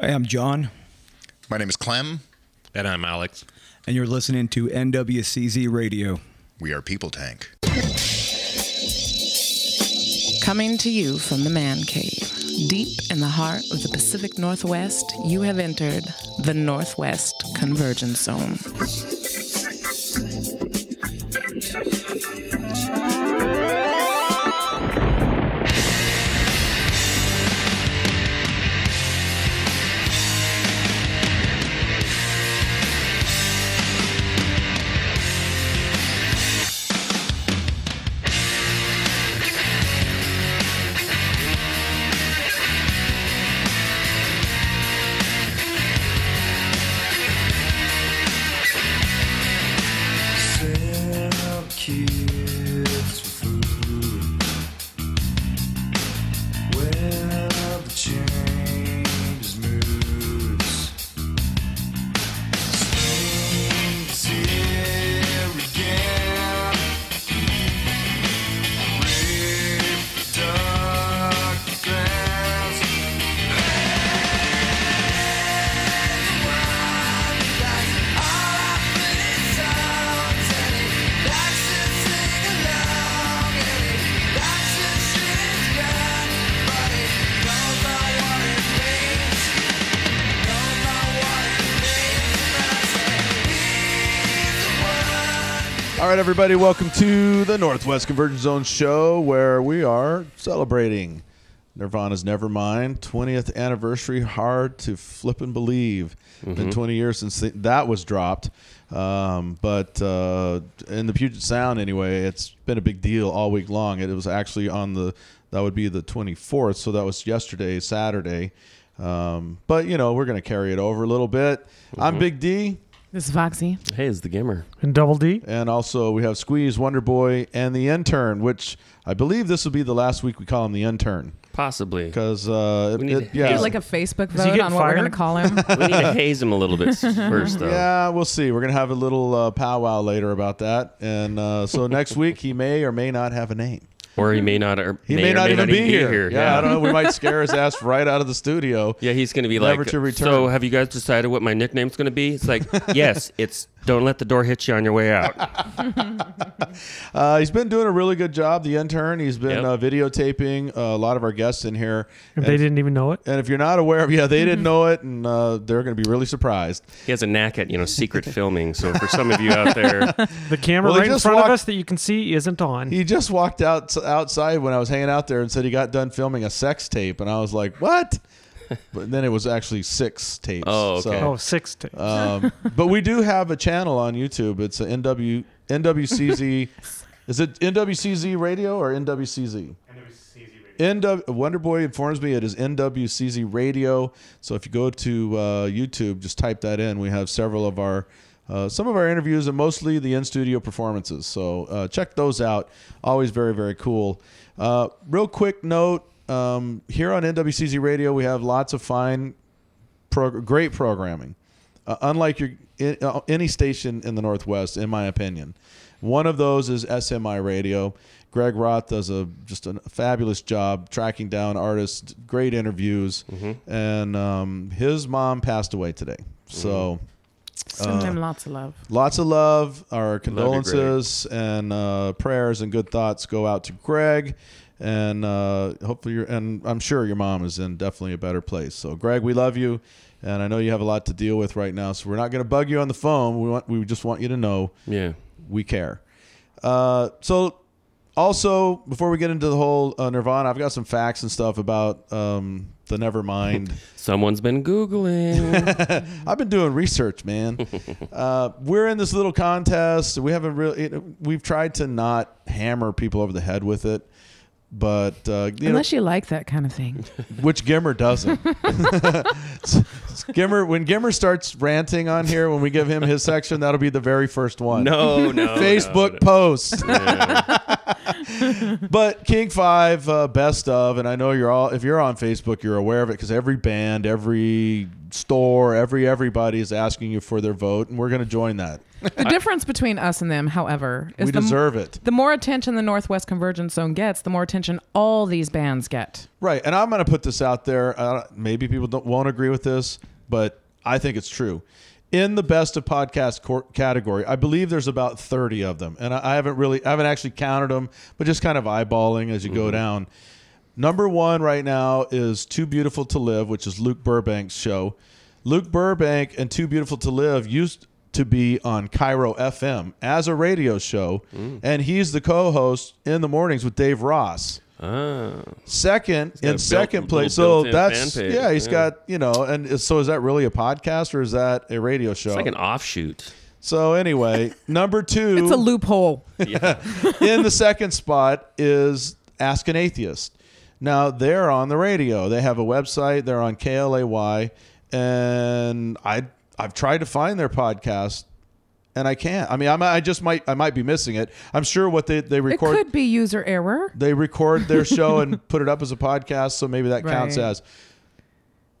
Hi, I'm John, My name is Clem. And I'm Alex. and you're listening to NWCZ Radio. We are People Tank. Coming to you from the man cave, deep in the heart of the Pacific Northwest, you have entered the Northwest Convergence Zone. Right, everybody, welcome to the Northwest Convergence Zone show where we are celebrating Nirvana's Nevermind 20th anniversary. Hard to flip and believe. Been 20 years since that was dropped. Um, but uh, in the Puget Sound, anyway, it's been a big deal all week long. It was actually on the, that would be the 24th. So that was yesterday, Saturday. Um, but, you know, we're going to carry it over a little bit. I'm Big D. This is Foxy. Hey, it's the gamer. And Double D. And also we have Squeeze, Wonder Boy, and the intern, which I believe this will be the last week we call him the intern Possibly. because uh, We it- need it- yeah, Like a Facebook vote getting on what we're going to call him. we need to haze him a little bit first, though. yeah, we'll see. We're gonna have a little uh, powwow later about that, and uh, so next week he may or may not have a name. Or he may not. Or He may, or not even be, here. Yeah, Yeah, I don't know. We might scare his ass right out of the studio. Yeah, he's going to be Never like. to return. So, have you guys decided what my nickname's going to be? It's like, yes, it's don't let the door hit you on your way out. Uh, he's been doing a really good job. The intern. He's been Yep. uh, videotaping uh, a lot of our guests in here. If they didn't even know it. And if you're not aware of, yeah, they didn't know it, and uh, they're going to be really surprised. He has a knack at you know secret filming. So for some of you out there, The camera Well, he right in just front walked- of us that you can see isn't on. He just walked out outside when I was hanging out there and said he got done filming a sex tape, and I was like, "What?" But then it was actually six tapes. Oh, okay. oh, six tapes. um, but we do have a channel on YouTube. It's a NW NWCZ. Is it NWCZ Radio or NWCZ? NW, Wonder Boy informs me it is NWCZ Radio. So if you go to uh, YouTube, just type that in. We have several of our, uh, some of our interviews and mostly the in studio performances. So uh, check those out. Always very, very cool. Uh, real quick note um, here on NWCZ Radio, we have lots of fine, prog- great programming. Uh, unlike your in, uh, any station in the Northwest, in my opinion. One of those is SMI Radio. Greg Roth does a just a fabulous job tracking down artists, great interviews, and um, his mom passed away today. So Send him lots of love. lots of love. Our you, condolences and uh, prayers and good thoughts go out to Greg, and uh, hopefully, you're, and I'm sure your mom is in definitely a better place. So, Greg, we love you, and I know you have a lot to deal with right now. So we're not going to bug you on the phone. We want, we just want you to know yeah. we care. Uh, so, also before we get into the whole uh, Nirvana, I've got some facts and stuff about um, the Nevermind. Someone's been googling. I've been doing research, man. uh, we're in this little contest. We haven't really. We've tried to not hammer people over the head with it, but uh, you Unless you like that kind of thing. which Gimmer doesn't. Gimmer, when Gimmer starts ranting on here, when we give him his section, that'll be the very first one. no, no. Facebook no, no. post. Yeah. but King Five, uh, best of, and I know you're all. If you're on Facebook, you're aware of it because every band, every store, every everybody is asking you for their vote, and we're going to join that. The difference between us and them, however, is we the, deserve it. the more attention the Northwest Convergence Zone gets, the more attention all these bands get. Right, and I'm going to put this out there. Uh, maybe people don't, won't agree with this, but I think it's true. In the best of podcast cor- category, I believe there's about 30 of them, and I, I haven't really, I haven't actually counted them, but just kind of eyeballing as you go down. Number one right now is Too Beautiful to Live, which is Luke Burbank's show. Luke Burbank and Too Beautiful to Live used to be on KIRO FM as a radio show, and he's the co-host in the mornings with Dave Ross. Ah. Second in a built- second place, so that's yeah, he's yeah. got you know, and so is that really a podcast or is that a radio show? It's like an offshoot. so anyway, number two, It's a loophole. Yeah. In the second spot is Ask an Atheist. Now they're on the radio. They have a website. They're on KLAY, and I I've tried to find their podcast, and I can't. I mean, I might, I just might I might be missing it. I'm sure what they they It record could be user error. they record their show and put it up as a podcast, so maybe that counts Right. as.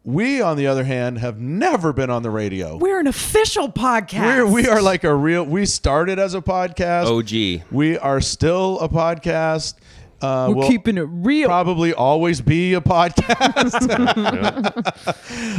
We, on the other hand, have never been on the radio. We're an official podcast. We're, we are like a real. We started as a podcast. OG. We are still a podcast. Uh, We're we'll keeping it real. Probably always be a podcast.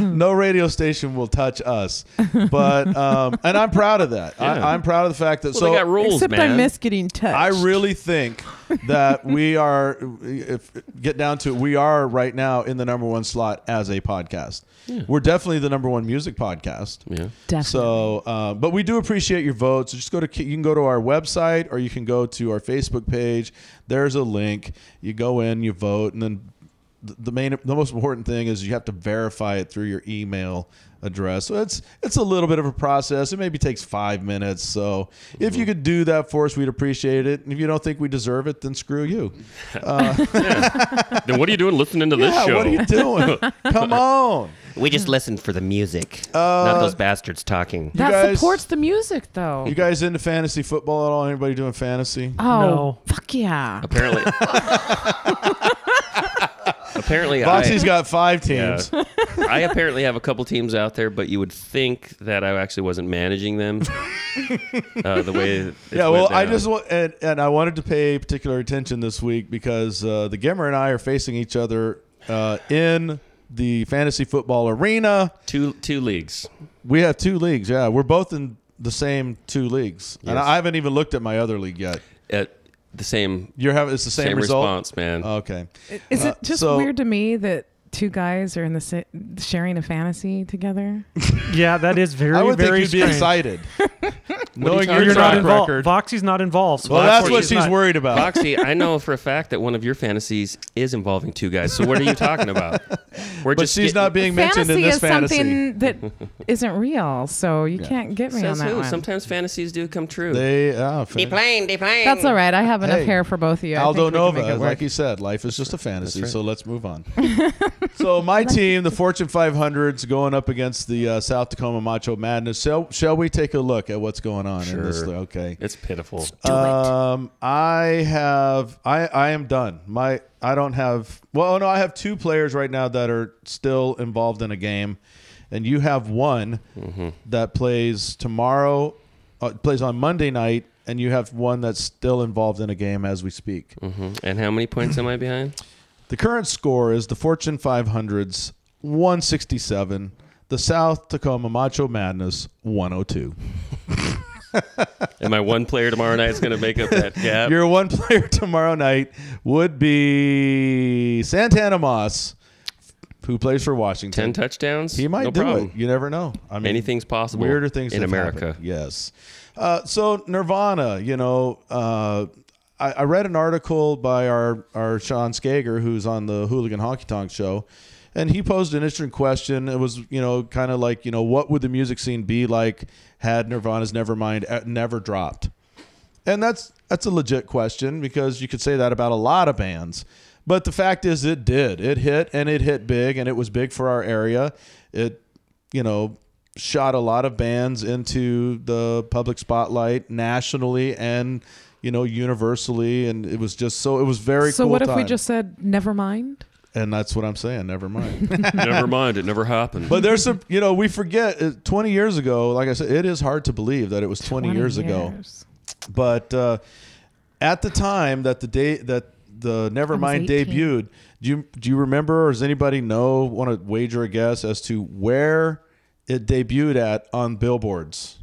no radio station will touch us, but um, and I'm proud of that. Yeah. I, I'm proud of the fact that Well, so they got rules, Except man. I miss getting touched. I really think that we are, if get down to it, we are right now in the number one slot as a podcast. We're definitely the number one music podcast. Yeah. Definitely. So, uh, but we do appreciate your votes. So just go to you can go to our website or you can go to our Facebook page. There's a link. You go in, you vote, and then the main, the most important thing is you have to verify it through your email address. So it's it's a little bit of a process. It maybe takes five minutes. So if you mm-hmm. could do that for us, we'd appreciate it. And if you don't think we deserve it, then screw you. Uh, then what are you doing listening to this show? what are you doing? Come on. We just listen for the music, uh, not those bastards talking. that guys- supports the music, though. You guys into fantasy football at all? Anybody doing fantasy? oh, No. fuck yeah. Apparently, apparently, Foxy's I, got five yeah. teams. I apparently have a couple teams out there, but you would think that I actually wasn't managing them uh, the way. Yeah, well, I just want, and, and I wanted to pay particular attention this week because uh, the Gimmer and I are facing each other uh, in the fantasy football arena. two two leagues. We have two leagues. Yeah, we're both in the same two leagues, and I haven't even looked at my other league yet. At the same You're having it's the same, same result. response, man. Okay. Is Uh, it just so- weird to me that two guys are in the sa- sharing a fantasy together? Yeah, that is very, I would think very you'd be strange. excited, knowing talking your You're not involved. record. Foxy's not involved. so well, that's therefore what she's not- worried about. Foxy, I know for a fact that one of your fantasies is involving two guys. So what are you talking about? We're but just she's getting- not being mentioned fantasy in this is fantasy. something that isn't real, so you can't get me Says on that who? one. Sometimes fantasies do come true. They, oh, fan- plane, they plane. That's all right. I have enough Hey, hair for both of you. I Aldo think we can Nova, like you said, life is just a fantasy. So let's move on. So my team, the Fortune 500s, going up against the uh, South Tacoma Macho Madness. Shall, shall we take a look at what's going on in this? Sure. Okay. It's pitiful. Um, I have, I, I am done. My, I don't have. Well, no, I have two players right now that are still involved in a game, and you have one Mm-hmm. that plays tomorrow, uh, plays on Monday night, and you have one that's still involved in a game as we speak. Mhm. And how many points am I behind? The current score is the Fortune 500's 167, the South Tacoma Macho Madness 102. Am I one player tomorrow night is going to make up that gap? Your one player tomorrow night would be Santana Moss, who plays for Washington. Ten touchdowns. He might no do problem. it. You never know. I mean, Anything's possible. Weirder things in America. happened. Yes. Uh, so Nirvana, you know, uh, I, I read an article by our our Sean Skager, who's on the Hooligan Honky Tonk Show, and he posed an interesting question. It was, you know, kind of like, you know, what would the music scene be like had Nirvana's Nevermind uh, never dropped? And that's that's a legit question because you could say that about a lot of bands. But the fact is it did. It hit and it hit big and it was big for our area. It you know shot a lot of bands into the public spotlight nationally and you know, universally, and it was just so it was very. so cool what if we just said never mind? And that's what I'm saying. Never mind. never mind, it never happened. but there's some, you know, we forget. uh, 20 years ago, like I said, it is hard to believe that it was 20, years, ago. But uh, at the time that the day that the Nevermind 18. debuted, do you do you remember, or does anybody know? Want to wager a guess as to where it debuted at on billboards?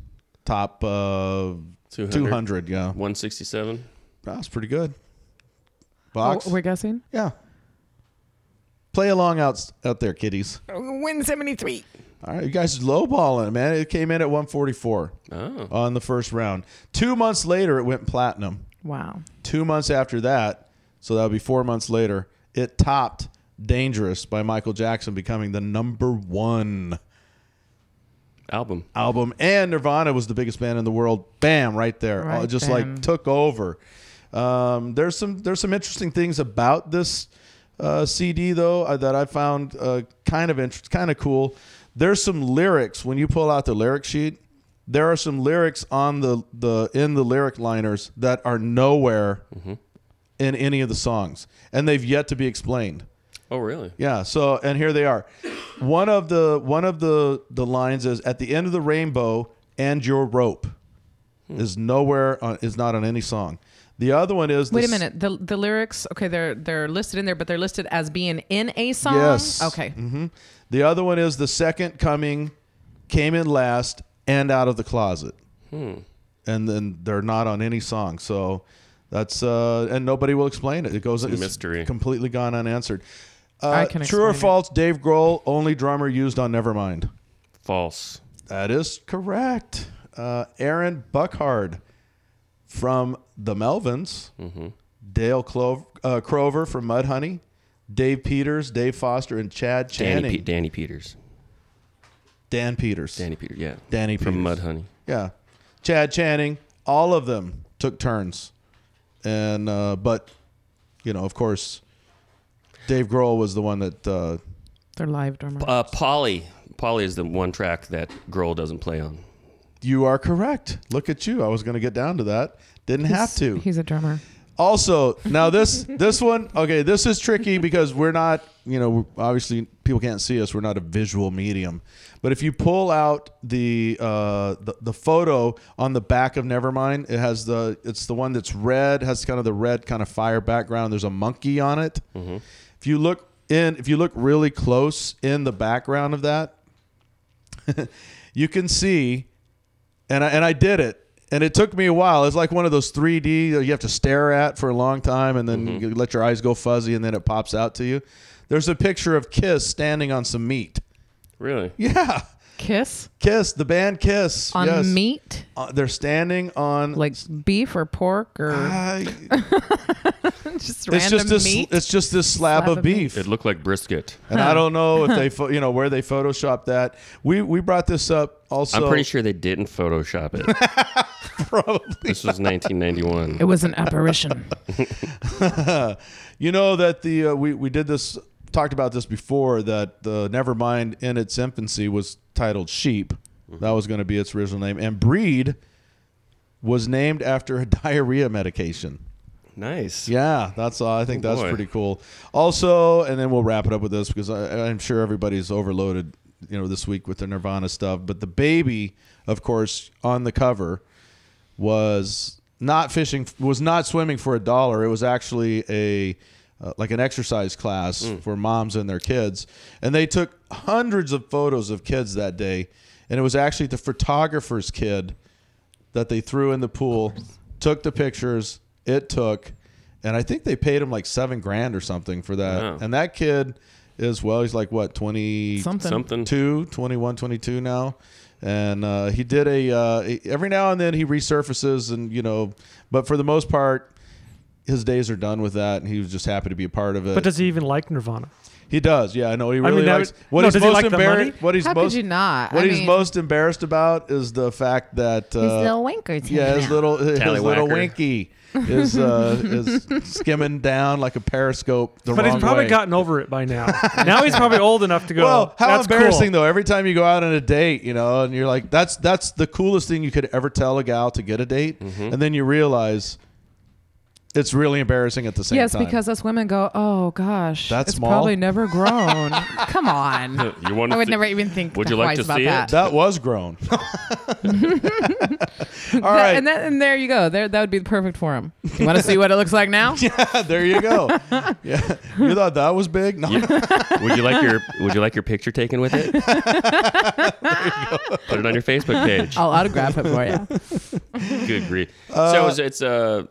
Top uh, 200. 200, yeah, 167. that's pretty good. Oh, Box, we're guessing. yeah. Play along out out there, kiddies. Win seventy three. All right, you guys are lowballing it, man. It came in at 144 Oh. on the first round. Two months later, it went platinum. Wow. Two months after that, so that would be four months later, it topped Dangerous by Michael Jackson, becoming the number one Album. album. And Nirvana was the biggest band in the world. Bam, right there. Right just bam. like took over. Um, there's some there's some interesting things about this uh, CD though uh, that I found uh, kind of interest, kind of cool. There's some lyrics when you pull out the lyric sheet. There are some lyrics on the the in the lyric liners that are nowhere in any of the songs, and they've yet to be explained. Oh, really? Yeah. So and here they are. One of the one of the the lines is at the end of the rainbow and your rope is nowhere on, is not on any song. The other one is Wait a minute. The the lyrics, okay, they're they're listed in there, but they're listed as being in a song. Yes. Okay. hmm The other one is the second coming came in last and out of the closet. Hmm. And then they're not on any song. So that's uh and nobody will explain it. It goes a it's mystery. completely gone unanswered. Uh, I can true or explain it. false? Dave Grohl, only drummer used on Nevermind. False. That is correct. Uh, Aaron Burckhard from the Melvins, Dale Clover, uh, Crover from Mudhoney, Dave Peters, Dave Foster, and Chad Danny, Channing. Pe- Danny Peters. Dan Peters. Danny Peters, yeah. Danny From Peters. Mudhoney. Yeah. Chad Channing. All of them took turns. And, uh, but, you know, of course, Dave Grohl was the one that, uh, They're live drummer. Uh, Polly. Polly is the one track that Grohl doesn't play on. you are correct. Look at you. I was going to get down to that. Didn't have to. He's a drummer. Also, now this this one, okay, this is tricky because we're not, you know, obviously people can't see us. We're not a visual medium. But if you pull out the uh, the, the photo on the back of Nevermind, it has the it's the one that's red, has kind of the red kind of fire background. There's a monkey on it. If you look in, if you look really close in the background of that, you can see and I, and I did it. And it took me a while. It's like one of those 3D that you have to stare at for a long time, and then you let your eyes go fuzzy, and then it pops out to you. There's a picture of Kiss standing on some meat. Really? Yeah, Kiss Kiss, the band Kiss. on yes. meat, Uh, they're standing on like beef or pork or I- just it's random just this. meat. It's just this slab, Slab of of meat. beef. It looked like brisket. and I don't know if they, pho- you know, where they photoshopped that. We we brought this up also. I'm pretty sure they didn't Photoshop it. probably. This was 1991. It was an apparition. You know that the uh, we we did this talked about this before that the Nevermind in its infancy was titled Sheep. That was going to be its original name, and Breed was named after a diarrhea medication. Nice. Yeah, that's all. I think Oh, that's boy. pretty cool. Also, and then we'll wrap it up with this because I, I'm sure everybody's overloaded, you know, this week with the Nirvana stuff. But the baby, of course, on the cover was not fishing, was not swimming for a dollar. It was actually a uh, like an exercise class for moms and their kids, and they took hundreds of photos of kids that day, and it was actually the photographer's kid that they threw in the pool, took the pictures, it took, and I think they paid him like seven grand or something for that. Wow. And that kid is, well, he's like what, 22, Something. Something. 21, 22 now. And uh, he did a, uh, every now and then he resurfaces and, you know, but for the most part, his days are done with that. And he was just happy to be a part of it. But does he even like Nirvana? he does. Yeah, I know. He I really mean, likes, would- what no, he's does he most like the money? embarrassed, what he's How most, could you not? what I he's mean, most embarrassed about is the fact that, uh, His little winkers. yeah, hanging his out. little his little winky is uh, is skimming down like a periscope the But wrong he's probably way. gotten over it by now. now he's probably old enough to go. well, how That's embarrassing cool. though! Every time you go out on a date, you know, and you're like, "That's that's the coolest thing you could ever tell a gal to get a date," Mm-hmm. and then you realize it's really embarrassing at the same Yes, time. Yes, because us women go, oh gosh, That's it's small? probably never grown. Come on. You want I would to never even think Would you twice like to about it? that. that was grown. All That- right, and, that, and there you go. There, that would be the perfect for him. You want to see what it looks like now? yeah, there you go. Yeah, you thought that was big? No, Would you like your Would you like your picture taken with it? Put it on your Facebook page. I'll autograph it for you. Good grief. so it's, it's uh,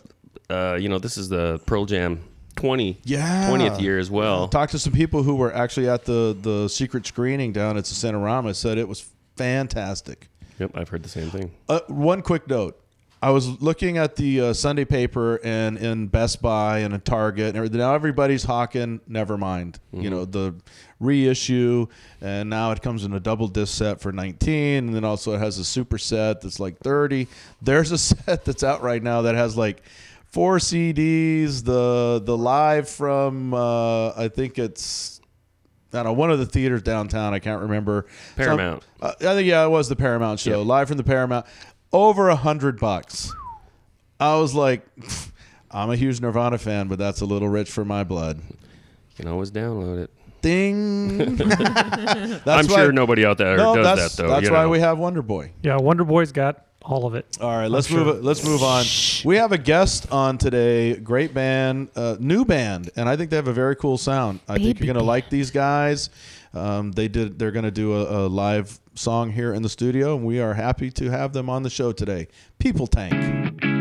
uh, you know, this is the Pearl Jam 20 Yeah. 20th year as well. Talked to some people who were actually at the the secret screening down at the Cinerama. Said it was fantastic. Yep, I've heard the same thing. Uh, one quick note. I was looking at the uh, Sunday paper and in Best Buy and in Target and. Now everybody's hawking. Never mind. You know the reissue, and now it comes in a double disc set for 19, and then also it has a super set that's like 30. There's a set that's out right now that has like four CDs. The the live from uh, I think it's I don't know one of the theaters downtown. I can't remember. Some- Paramount. uh, I think yeah, it was the Paramount show, Yeah. live from the Paramount. Over a hundred bucks. I was like, I'm a huge Nirvana fan, but that's a little rich for my blood. You can always download it. Ding. that's I'm why- sure nobody out there No, does that though. That's you why know. we have Wonder Boy. Yeah, Wonder Boy's got all of it. All right, let's sure. move. Let's move on. We have a guest on today. Great band, uh, new band, and I think they have a very cool sound. I think you're gonna like these guys. Um, they did. They're gonna do a, a live song here in the studio, and we are happy to have them on the show today. People Tank.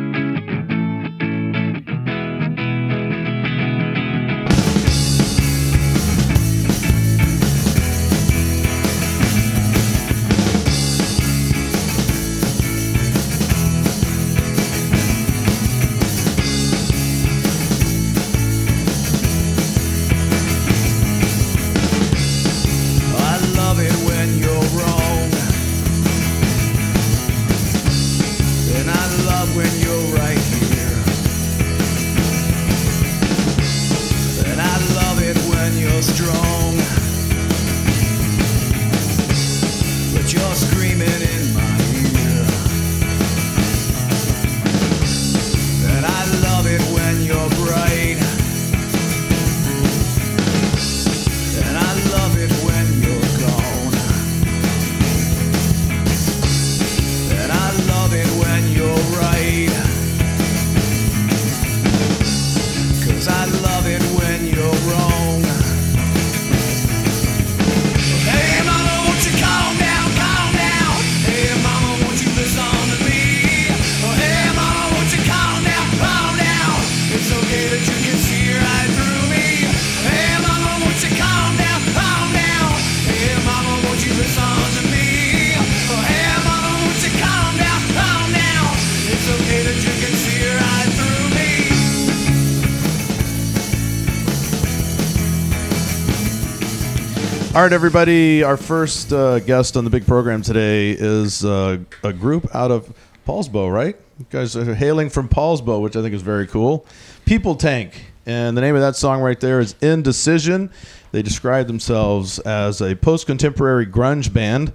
All right, everybody. Our first uh, guest on the big program today is uh, a group out of Poulsbo, right? You guys are hailing from Poulsbo, which I think is very cool. People Tank. And the name of that song right there is Indecision. They describe themselves as a post contemporary grunge band.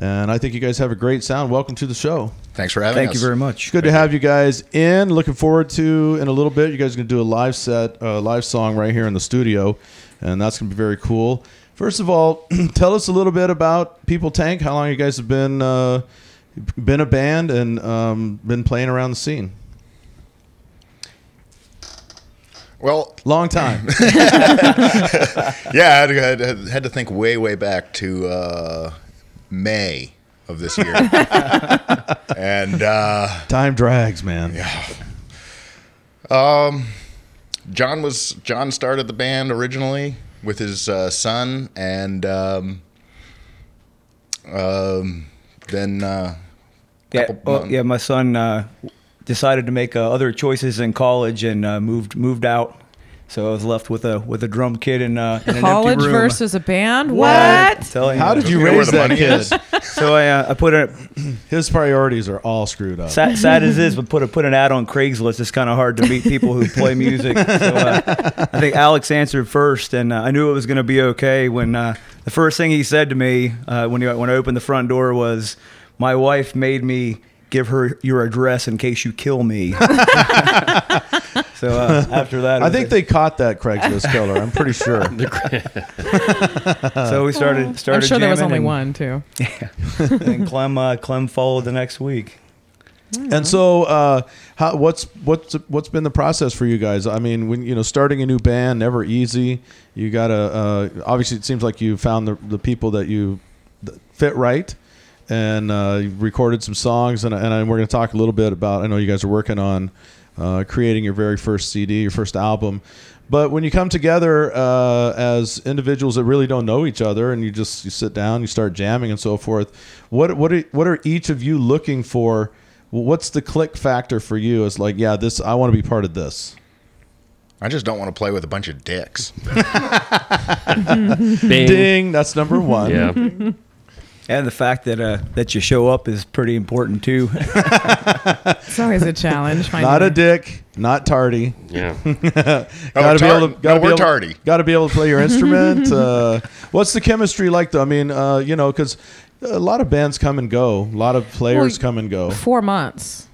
And I think you guys have a great sound. Welcome to the show. Thanks for having Thank us. Thank you very much. Good to have you guys in. Looking forward to in a little bit. You guys are gonna do a live set, a live song right here in the studio, and that's gonna be very cool. First of all, tell us a little bit about People Tank. How long you guys have been uh, been a band and um, been playing around the scene? Well, Long time. yeah, I had, had, had to think way, way back to uh, May of this year, and uh, time drags, man. Yeah. John was John started the band originally with his uh, son, and um, um, then uh, Yeah, well, yeah. My son uh, decided to make uh, other choices in college and uh, moved moved out. So I was left with a with a drum kit in, uh, in an College empty room. versus a band? I'm What? telling How did you You raise that money kid? So I uh, I put a His priorities are all screwed up. sad, sad as is, but put a, put an ad on Craigslist. It's kind of hard to meet people who play music. So uh, I think Alex answered first, and uh, I knew it was going to be okay when uh, the first thing he said to me uh, when he, when I opened the front door was, "My wife made me." Give her your address in case you kill me. So uh, after that, I think a- they caught that Craigslist killer. I'm pretty sure. So we started started. I'm sure there was only and- one too. And Clem uh, Clem followed the next week. And so, uh, how, what's what's what's been the process for you guys? I mean, when you know starting a new band, never easy. You gotta uh, obviously. It seems like you found the the people that you fit right, and uh, you recorded some songs. And and we're gonna talk a little bit about. I know you guys are working on uh, creating your very first CD, your first album. But when you come together uh, as individuals that really don't know each other, and you just you sit down, you start jamming and so forth, what what are, what are each of you looking for? What's the click factor for you? It's like, yeah, this I want to be part of this. I just don't want to play with a bunch of dicks. Bing. Ding, that's number one. Yeah. And the fact that uh, that you show up is pretty important too. It's always a challenge. Not a a- dick, not tardy. Yeah. Gotta tar- be able to. no, Gotta be able, tardy. Got to be able to play your instrument. uh, what's the chemistry like, though? I mean, uh, you know, because a lot of bands come and go. A lot of players Well, come and go. Four months.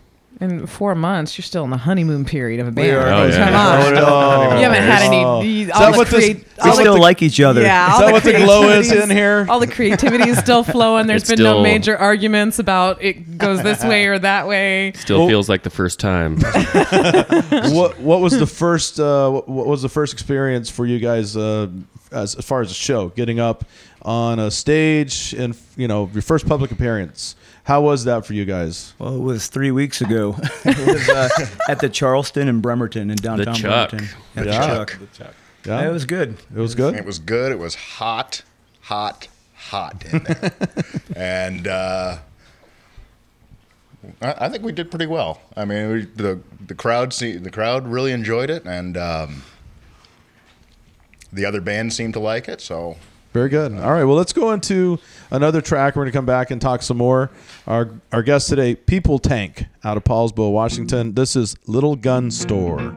In four months, you're still in the honeymoon period of a band. Oh, yeah. Come on. Oh, You haven't had any. Oh. you- Is all that the what this- create- all we the- still the- like each other. Yeah, Is all that the what the glow is creativity in here? All the creativity is still flowing. There's It's been still- no major arguments about it goes this way or that way. Still Well- feels like the first time. what What was the first? Uh, what what was the first experience for you guys uh, as, as far as a show? Getting up on a stage and you know your first public appearance. How was that for you guys? Well, it was three weeks ago. it was uh, at the Charleston and Bremerton in downtown Chuck. Bremerton. At Yeah. the Chuck. Yeah, Yeah, it was good. It was good. It was good. It was hot, hot, hot in there, and uh, I, I think we did pretty well. I mean, we, the the crowd see, the crowd really enjoyed it, and um, the other bands seemed to like it. So Very good. All right. Well, let's go into another track. We're going to come back and talk some more. Our our guest today, People Tank, out of Paulsboro, Washington. This is Little Gun Store.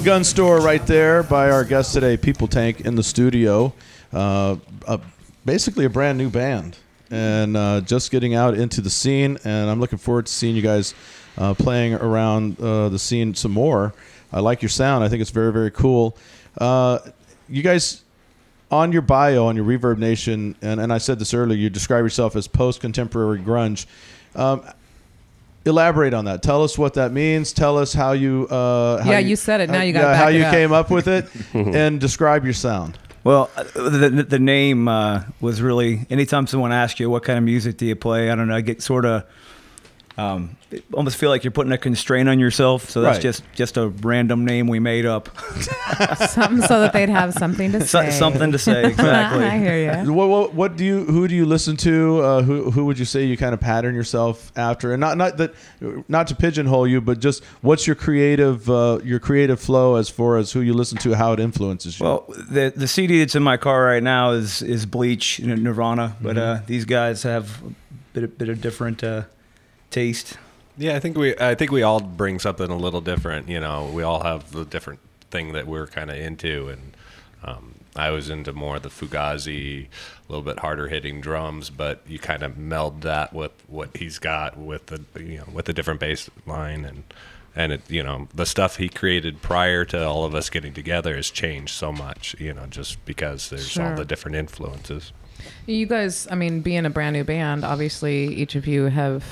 Little Gun Store right there by our guest today, People Tank, in the studio. Uh, basically a brand new band and uh, just getting out into the scene. And I'm looking forward to seeing you guys uh, playing around uh, the scene some more. I like your sound. I think it's very, very cool. Uh, you guys, on your bio, on your Reverb Nation, and, and I said this earlier, you describe yourself as post contemporary grunge. Um, elaborate on that. Tell us what that means. Tell us how you. Uh, how Yeah, you said it. Now how- you gotta yeah, how it you up. came up with it, and describe your sound. Well, uh, the, the name uh, was really anytime someone asks you what kind of music do you play, I don't know, I get sort of um, almost feel like you're putting a constraint on yourself. So that's Right. just just a random name we made up. Something so that they'd have something to So- say. something to say exactly. I hear you. What, what what do you who do you listen to? Uh, who who would you say you kind of pattern yourself after? And not not that not to pigeonhole you, but just what's your creative uh, your creative flow as far as who you listen to, how it influences you. Well, the the CD that's in my car right now is is Bleach, you know, Nirvana, but uh, these guys have a bit of, bit of different uh, taste. Yeah, I think we I think we all bring something a little different. You know, we all have the different thing that we're kind of into, and um, I was into more of the Fugazi, a little bit harder hitting drums, but you kind of meld that with what he's got with the you know with the different bass line and. And it, you know, the stuff he created prior to all of us getting together has changed so much. You know, just because there's all the different influences. You guys, I mean, being a brand new band, obviously each of you have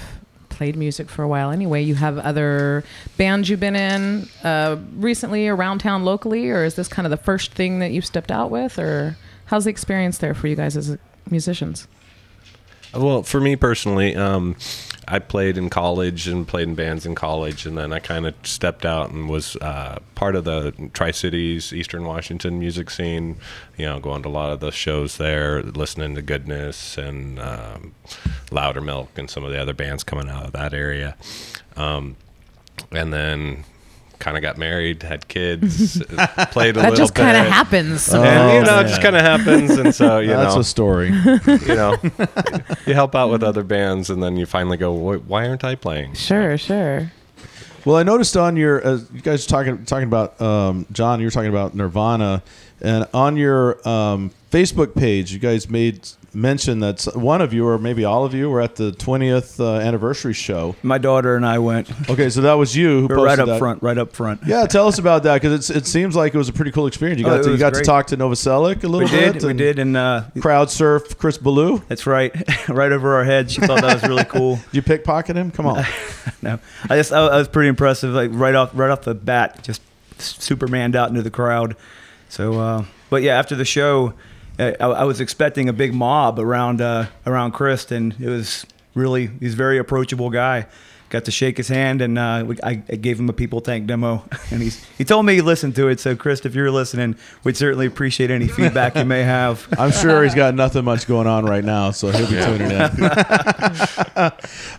played music for a while anyway. You have other bands you've been in uh, recently around town locally, or is this kind of the first thing that you've stepped out with, or how's the experience there for you guys as musicians? Well, for me personally, um, I played in college and played in bands in college, and then I kind of stepped out and was uh, part of the Tri Cities, Eastern Washington music scene. You know, going to a lot of the shows there, listening to Goodness and um, Louder Milk and some of the other bands coming out of that area. Um, and then kind of got married, had kids, played a little bit. That little just bit. kind of happens. Oh, and you know, it just kind of happens, and so you That's know, a story. you know, you help out with other bands, and then you finally go, "Why aren't I playing?" Sure, sure. Well, I noticed on your uh, you guys were talking talking about um, John. You were talking about Nirvana, and on your um, Facebook page, you guys made mention that one of you, or maybe all of you, were at the 20th uh, anniversary show. My daughter and I went. Okay, so that was you who posted right up that. front, right up front. Yeah, tell us about that because it seems like it was a pretty cool experience. You Oh, got it to you got to talk to Novoselic a little bit. we did, bit. we did, and uh, Crowd surf Chris Ballew. that's right, right over our heads. She thought that was really cool. Did you pickpocket him? Come on. No, I just I, I was pretty impressive. Like right off right off the bat, just Supermaned out into the crowd. So, uh, but yeah, after the show, I, I was expecting a big mob around uh, around Chris, and it was really he's a very approachable guy. Got to shake his hand, and uh, we, I, I gave him a people tank demo, and he's he told me he listened to it. So, Chris, if you're listening, we'd certainly appreciate any feedback you may have. I'm sure he's got nothing much going on right now, so he'll be tuning in.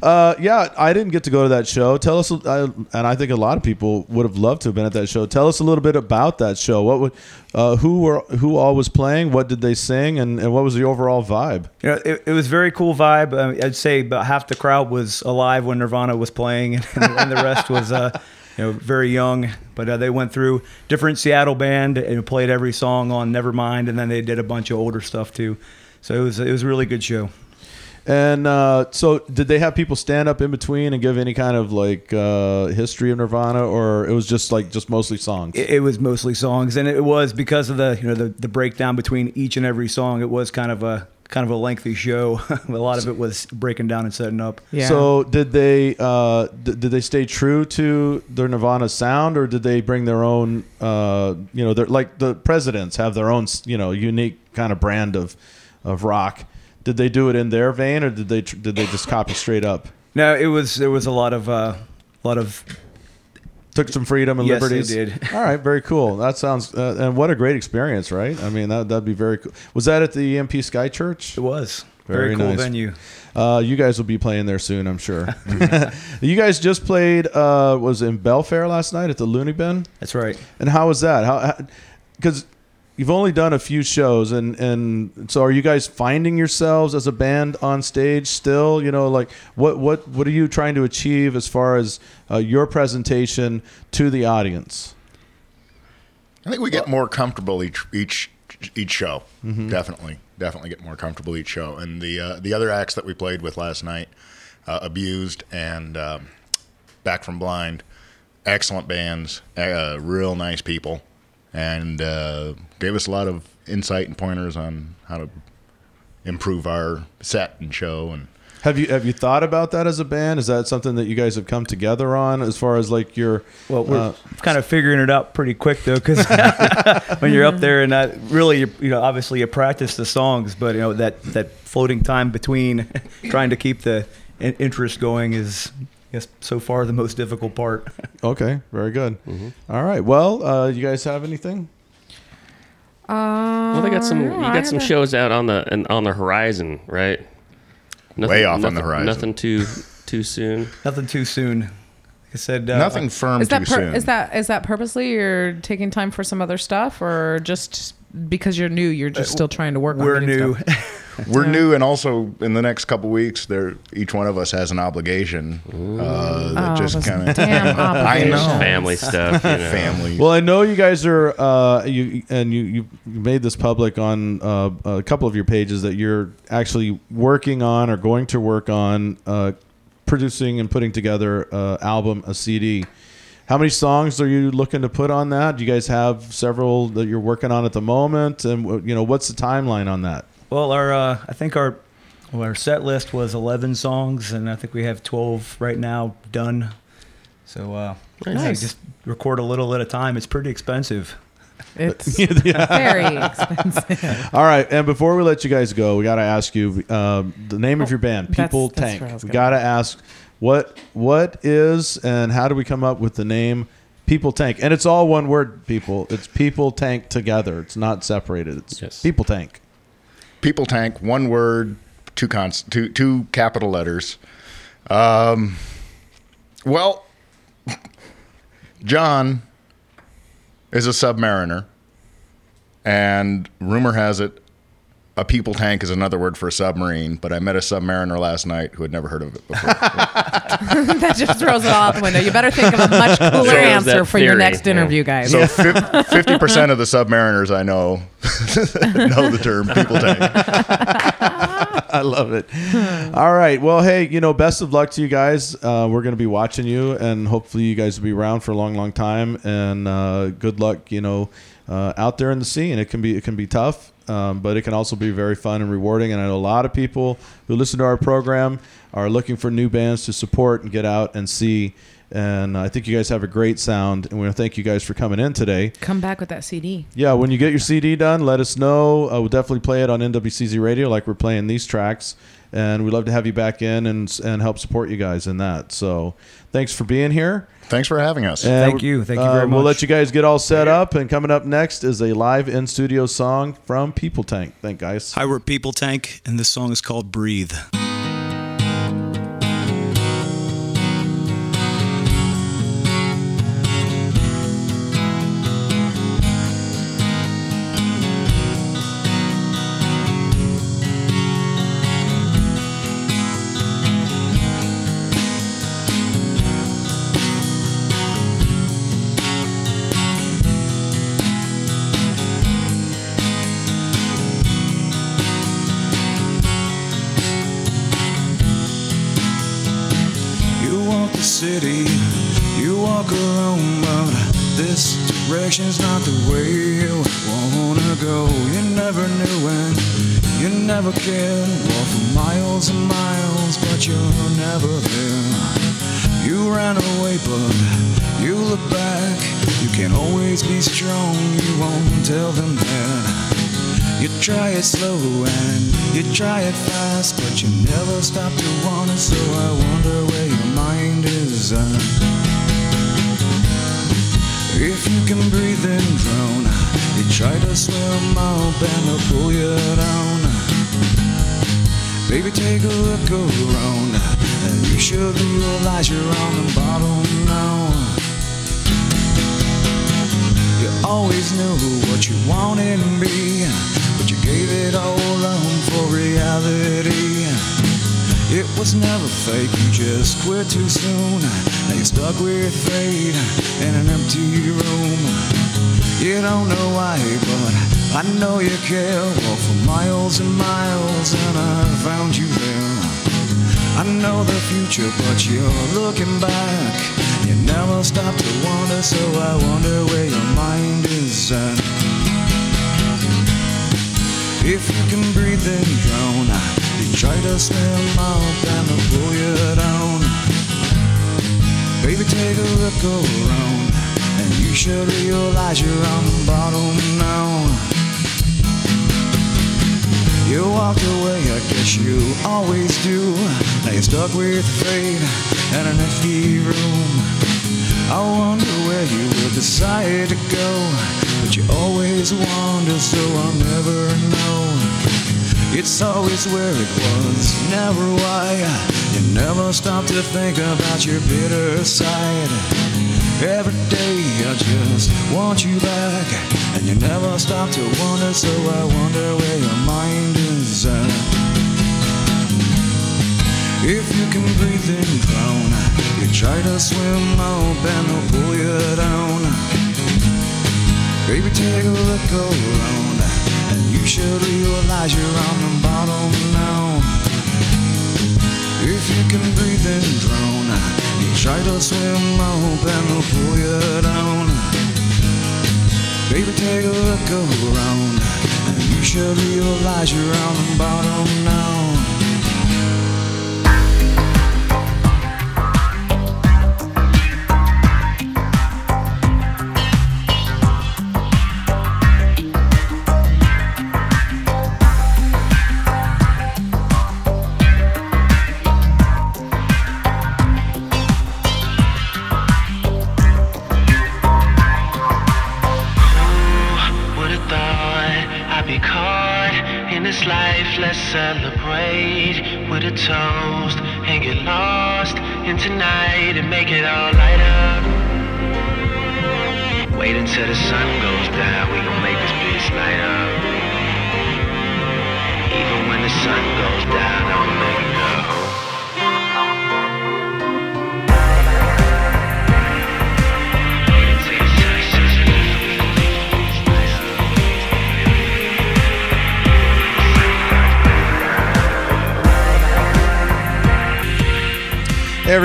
uh, yeah, I didn't get to go to that show. Tell us, uh, and I think a lot of people would have loved to have been at that show. Tell us a little bit about that show. What would, uh, who were, who all was playing? What did they sing, and, and what was the overall vibe? You know, it, it was very cool vibe. Uh, I'd say about half the crowd was alive when Nirvana was playing, and, and the rest was, uh, you know, very young. But uh, they went through different Seattle band and played every song on Nevermind, and then they did a bunch of older stuff too. So it was it was a really good show. And uh, so, did they have people stand up in between and give any kind of like uh, history of Nirvana, or it was just like just mostly songs? It, it was mostly songs, and it was because of the you know the, the breakdown between each and every song. It was kind of a kind of a lengthy show. a lot of it was breaking down and setting up. Yeah. So did they uh, d- did they stay true to their Nirvana sound, or did they bring their own? Uh, you know, they're like the presidents have their own you know unique kind of brand of of rock. Did they do it in their vein, or did they tr- did they just copy straight up? No, it was there was a lot of uh, a lot of Took some freedom and Yes, they liberties. did. All right, very cool. That sounds uh, and what a great experience, right? I mean, that that'd be very cool. Was that at the EMP Sky Church? it was Very very, cool nice. venue. Uh, you guys will be playing there soon, I'm sure. you guys just played uh, was in Belfair last night at the Looney Bin, That's right. and how was that? How because you've only done a few shows, and and so are you guys finding yourselves as a band on stage still? You know, like what what what are you trying to achieve as far as uh, your presentation to the audience? I think we get more comfortable each each each show. Mm-hmm. Definitely, definitely get more comfortable each show. And the uh, the other acts that we played with last night, uh, Abused and um, Back from Blind, excellent bands, uh, real nice people, and uh, gave us a lot of insight and pointers on how to improve our set and show and. Have you have you thought about that as a band? Is that something that you guys have come together on as far as like your Well, we're uh, kind of figuring it out pretty quick though, because when you're up there and uh, really, you you know, obviously you practice the songs, but you know that that floating time between trying to keep the interest going is yes, so far the most difficult part. Okay, very good. All right. Well, uh, you guys have anything? Uh, Well, they got some. You got some haven't- shows out on the and on the horizon, right? Way off on the nothing- horizon. Nothing too too soon. Nothing too soon. Like I said, uh, Nothing firm Is that too per- soon. is that is that purposely you're taking time for some other stuff, or just because you're new, you're just still trying to work? on We're getting new. stuff? We're new, and also in the next couple weeks, there each one of us has an obligation uh, that Oh, just kind of damn I know Family stuff. You know. family. Well, I know you guys are, uh, you and you you you made this public on uh, a couple of your pages that you're actually working on or going to work on uh, producing and putting together a album, a CD. How many songs are you looking to put on that? Do you guys have several that you're working on at the moment? And you know, what's the timeline on that? Well, our uh, I think our well, our set list was 11 songs, and I think we have 12 right now done. So uh, yeah, Nice. just record a little at a time. It's pretty expensive. It's very expensive. All right, and before we let you guys go, we got to ask you um, the name of your band, People that's Tank. was We got to ask what what is and how do we come up with the name People Tank? And it's all one word, people. It's People Tank together. It's not separated. It's Yes. People Tank. People tank, one word, two cons, two two capital letters. Um, well, John is a submariner, and rumor has it a people tank is another word for a submarine. But I met a submariner last night who had never heard of it before. that just throws it all out the window. You better think of a much cooler So answer for your theory, next yeah. interview, guys. So fifty percent of the submariners I know know the term people tank. I love it. All right. Well, hey, you know, best of luck to you guys. Uh, we're going to be watching you, and hopefully, you guys will be around for a long, long time. And uh, good luck, you know, uh, out there in the sea. And it can be it can be tough, um, but it can also be very fun and rewarding. And I know a lot of people who listen to our program are looking for new bands to support and get out and see. And I think you guys have a great sound, and we want to thank you guys for coming in today. Come back with that CD. Yeah, when you get your CD done, let us know. Uh, we'll definitely play it on NWCZ Radio, like we're playing these tracks, and we'd love to have you back in and and help support you guys in that. So, thanks for being here. Thanks for having us. And, Thank you. Thank you uh, much. We'll let you guys get all set up, and coming up next is a live in studio song from People Tank. Thank guys. Hi, we're People Tank, and this song is called Breathe. Direction's not the way you wanna go. You never knew and you never cared. Walk for miles and miles, but you're never there. You ran away, but you look back. You can always be strong, you won't tell them that. You try it slow and you try it fast, but you never stop to it. So I wonder where your mind is at. If you can breathe and drown, you try to swim up and they'll pull you down. Baby, take a look around, and you should realize you're on the bottom now. You always knew what you wanted to be, but you gave it all up for reality. It was never fake, you just quit too soon. Now you're stuck with fate in an empty room. You don't know why, but I know you care. Walk for miles and miles, and I found you there. I know the future, but you're looking back. You never stop to wonder, so I wonder where your mind is at. If you can breathe and drown, you try to swim up and they'll pull you down. Baby, take a look around, and you should realize you're on the bottom now. You walked away, I guess you always do. Now you're stuck with fate and an empty room. I wonder where you will decide to go. But you always wander, so I'll never know. It's always where it was, never why. You never stop to think about your bitter side. Every day I just want you back. And you never stop to wonder, so I wonder where your mind is at. If you can breathe and drown, you try to swim up and they'll pull you down. Baby, take a look around, should realize you're on the bottom now. If you can breathe and drown, you try to swim up and they'll pull you down. Baby, take a look around, and you should realize you're on the bottom now.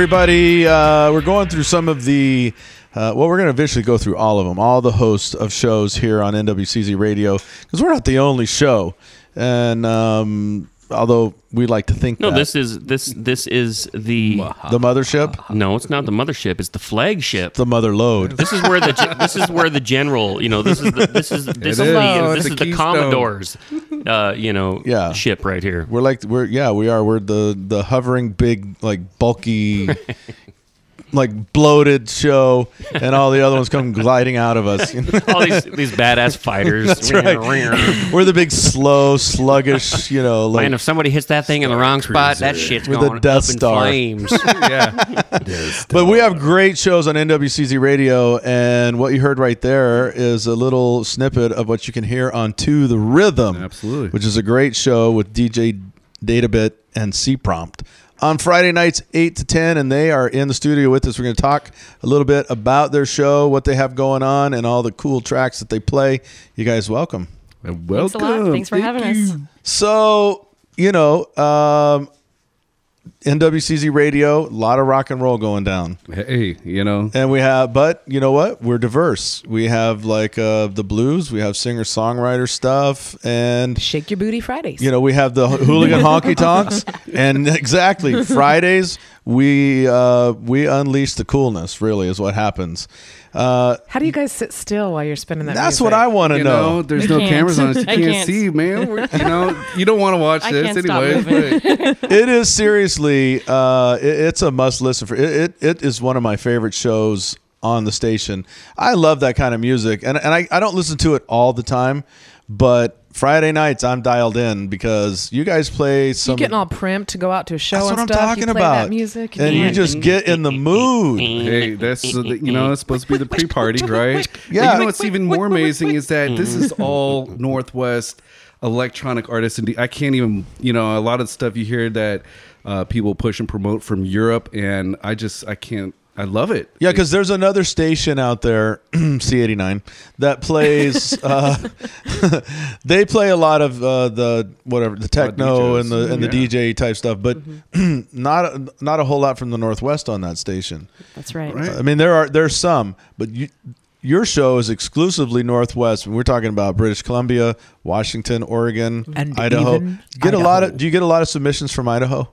Everybody, uh, we're going through some of the. Uh, well, we're going to eventually go through all of them, all the hosts of shows here on NWCZ Radio, because we're not the only show. And um, although we like to think No, that. this is this this is the the mothership. No, it's not the mothership. It's the flagship. The mother load. This is where the this is where the general. You know, this is the, this is this It is, is. the Oh, this is the. Commodore's. Uh, you know, Yeah. ship right here. We're like we're yeah we are we're the the hovering big like bulky. Like bloated show, and all the other ones come gliding out of us. All these these badass fighters. That's right. We're the big, slow, sluggish. You know, like Man, if somebody hits that thing in the wrong spot, that shit's With going the Death up in Star. yeah. But we have great shows on NWCZ Radio, and what you heard right there is a little snippet of what you can hear on To the Rhythm. Absolutely. Which is a great show with DJ Databit and C Prompt. On Friday nights, 8 to 10, and they are in the studio with us. We're going to talk a little bit about their show, what they have going on, and all the cool tracks that they play. You guys, welcome. Welcome. Thanks a lot. Thanks for having us. So, you know, um, NWCZ Radio, a lot of rock and roll going down. Hey, you know, and we have, but you know what? We're diverse. We have like uh, the blues, we have singer songwriter stuff, and Shake Your Booty Fridays. you know we have the hooligan honky tonks, and exactly Fridays we uh, we unleash the coolness. Really, is what happens. Uh, How do you guys sit still while you're spinning that? That's music? what I want to you know. know, there's no cameras on us. You can't, can't. see, man. We're- you know, you don't want to watch I this anyway. it is seriously uh, it- it's a must listen for it, it it is one of my favorite shows on the station i love that kind of music and, and I, I don't listen to it all the time but friday nights i'm dialed in because you guys play You some getting all primped to go out to a show That's and what I'm talking you play about. that music, and you just get in the mood Hey, that's uh, the- you know it's supposed to be the pre-party, right? Yeah. And you know what's even more amazing is that this is all Northwest electronic artists, and I can't even you know a lot of the stuff you hear that uh, people push and promote from Europe, and I just I can't. I love it. Yeah, because there's another station out there, C89, that plays. uh, they play a lot of uh, the whatever the techno and the and the DJ type stuff, but not not a whole lot from the Northwest on that station. That's right. I mean, there are there's some, but you. Your show is exclusively Northwest. We're talking about British Columbia, Washington, Oregon, And Idaho. even Get a lot of. Do you get a lot of submissions from Idaho?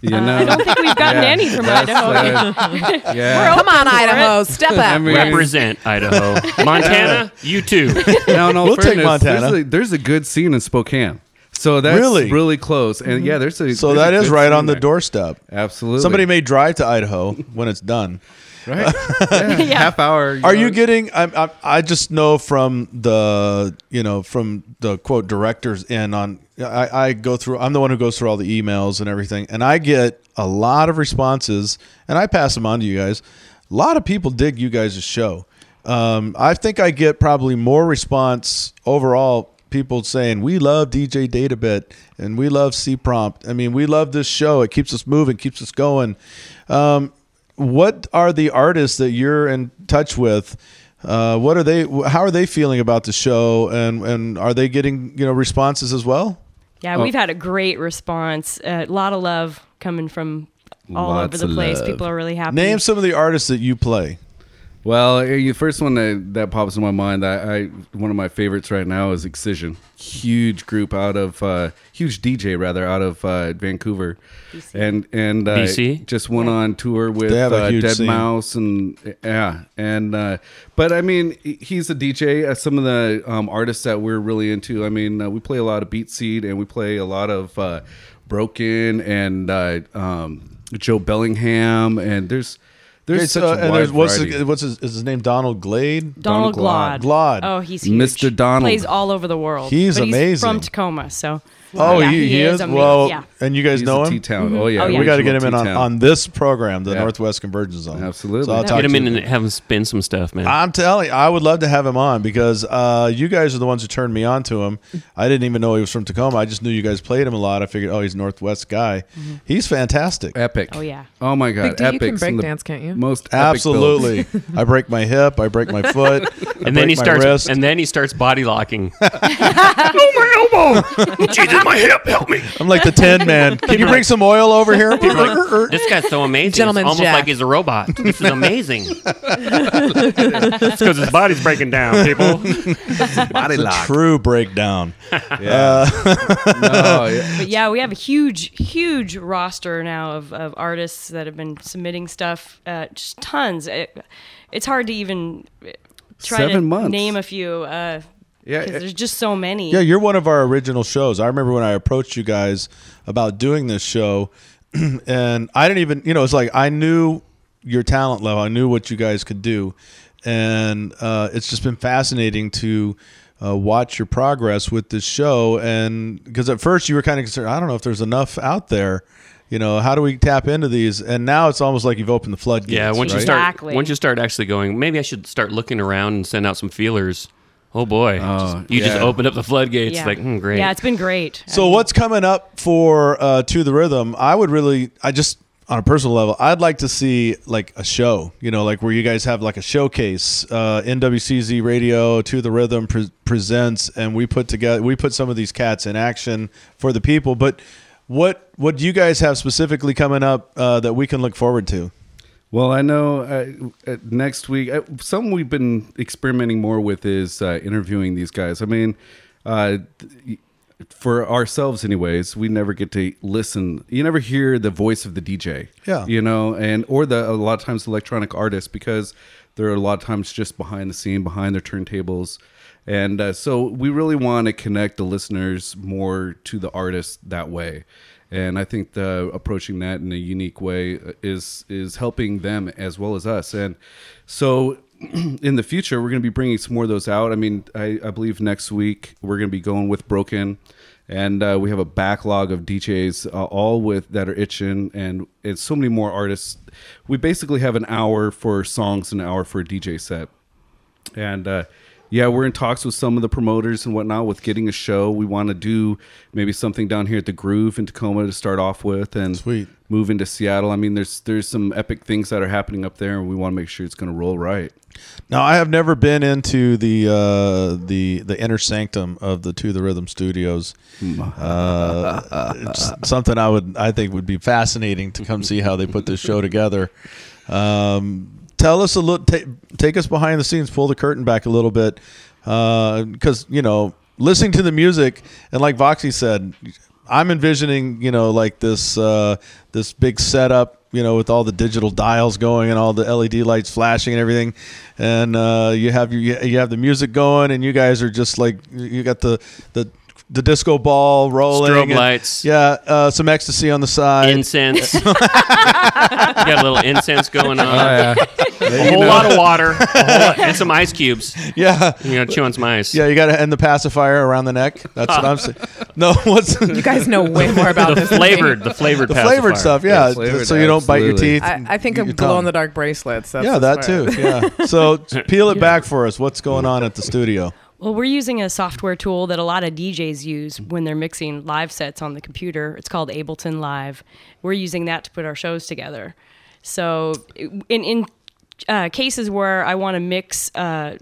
You Uh, know, I don't think we've gotten any from Idaho. uh, yeah. Come on, Idaho, step up. I mean- Represent Idaho, Montana. You too. Now, in all We'll take fairness, Montana. There's a, there's a good scene in Spokane. So that's Really? really, close. And yeah, there's a So there's that a is right scene on the there. doorstep. Absolutely. Somebody may drive to Idaho when it's done. Right. Yeah, Half hour. Are you getting? I, I I just know from the you know from the quote directors in on. I, I go through. I'm the one who goes through all the emails and everything, and I get a lot of responses, and I pass them on to you guys. A lot of people dig you guys' show. Um, I think I get probably more response overall. People saying we love DJ Databit and we love C Prompt. I mean, we love this show. It keeps us moving, keeps us going. Um, what are the artists that you're in touch with? Uh, what are they? How are they feeling about the show? And and are they getting you know responses as well? Yeah, Oh. we've had a great response. A lot of love coming from all Lots over the place. love. People are really happy. Name some of the artists that you play. Well, uh, the first one that, that pops in my mind, I, I one of my favorites right now is Excision. Huge group out of uh, huge DJ rather out of uh, Vancouver, and and uh, BC? just went on tour with They have a uh, Dead scene. Mouse and yeah, and uh, but I mean he's a DJ. Uh, some of the um, artists that we're really into. I mean uh, we play a lot of Beat Seed and we play a lot of uh, Broken and uh, um, Joe Bellingham and there's. There's such so- a uh, and there's what's his, what's his, is his name? Donald Glaude. Donald Donald Glaude. Glaude. Oh, he's huge. Mr. Donald. He plays all over the world. He's But amazing. from Tacoma, so. Oh, yeah, he, he is. amazing. Well, yeah. and you guys He's know him. T-town. Mm-hmm. Oh yeah, Oh, yeah. We got to get him in on, on this program, the Yeah. Northwest Convergence Zone. Absolutely. So I'll talk Get him to in you. and have him spin some stuff, man. I'm telling you, I would love to have him on because uh, you guys are the ones who turned me on to him. Mm-hmm. I didn't even know he was from Tacoma. I just knew you guys played him a lot. I figured, oh, he's a Northwest guy. Mm-hmm. He's fantastic. Epic. Oh, yeah. Oh my god. Big D, you Epic. can Some of the breakdance, can't you? Most epic Absolutely. I break my hip. I break my foot. And then he starts, and then he starts body locking. oh my elbow! Jesus, my hip! Help me! I'm like the Tin Man. Can you bring some oil over here? People are like, this guy's so amazing. Gentleman's almost Jack. like he's a robot. This is amazing. it's because his body's breaking down, people. Body It's a lock. true breakdown. Yeah. no, yeah. But yeah, we have a huge, huge roster now of, of artists that have been submitting stuff. Uh, just tons. It, it's hard to even uh, try to Seven months. name a few. Uh, Yeah, 'cause it- there's just so many. Yeah, you're one of our original shows. I remember when I approached you guys about doing this show, and I didn't even, you know, it's like I knew your talent level. I knew what you guys could do, and uh, it's just been fascinating to uh, watch your progress with this show. And because at first you were kind of concerned, I don't know if there's enough out there. You know, how do we tap into these? And now it's almost like you've opened the floodgates. Yeah, once you start, Exactly. once you start actually going, maybe I should start looking around and send out some feelers. Oh boy, Just- you just opened up the floodgates. yeah. Like, hmm, great. Yeah, it's been great. I So mean, what's coming up for uh, to the rhythm? I would really, I just on a personal level, I'd like to see like a show. You know, like where you guys have like a showcase. Uh, NWCZ Radio to the rhythm pre- presents, and we put together, we put some of these cats in action for the people. But what what do you guys have specifically coming up uh, that we can look forward to? Well, I know uh, uh, next week, uh, something we've been experimenting more with is uh, interviewing these guys. I mean, uh, th- for ourselves, anyways, we never get to listen. You never hear the voice of the DJ. Yeah. You know, and or the a lot of times electronic artists because they're a lot of times just behind the scene, behind their turntables. And uh, so we really want to connect the listeners more to the artist that way. And I think the approaching that in a unique way is is helping them as well as us. And so in the future, we're going to be bringing some more of those out. I mean, I, I believe next week we're going to be going with Broken, and uh, we have a backlog of DJs uh, all with that are itching, and it's so many more artists. We basically have an hour for songs, an hour for a DJ set, and uh, yeah, we're in talks with some of the promoters and whatnot with getting a show. We want to do maybe something down here at the Groove in Tacoma to start off with, and Sweet. move into Seattle. I mean, there's there's some epic things that are happening up there, and we want to make sure it's going to roll right. Now, I have never been into the uh, the the inner sanctum of the To the Rhythm Studios. Uh, it's something I would I think would be fascinating to come see how they put this show together. Um, tell us a little, ta take us behind the scenes, pull the curtain back a little bit, because you know, listening to the music and like Foxy said, I'm envisioning you know like this uh, this big setup you know with all the digital dials going and all the LED lights flashing and everything, and uh, you have your, you have the music going and you guys are just like you got the the the disco ball rolling, Strobe and- lights. yeah, uh, some ecstasy on the side, Incense. you got a little incense going on. Oh, yeah. A whole know. lot of water. Lot, and some ice cubes. Yeah. You know, chew on some ice. Yeah, you got to end the pacifier around the neck. That's what I'm saying. No, what's You guys know way more about The this. than me. flavored, the flavored the flavored stuff? Yeah, Yeah, flavored, so you don't bite your teeth. I, I think of glow in the dark bracelets. That's Yeah, that far too. Yeah. So peel it back for us. What's going on at the studio? Well, we're using a software tool that a lot of DJs use when they're mixing live sets on the computer. It's called Ableton Live. We're using that to put our shows together. So, in in uh, cases where I want to mix uh,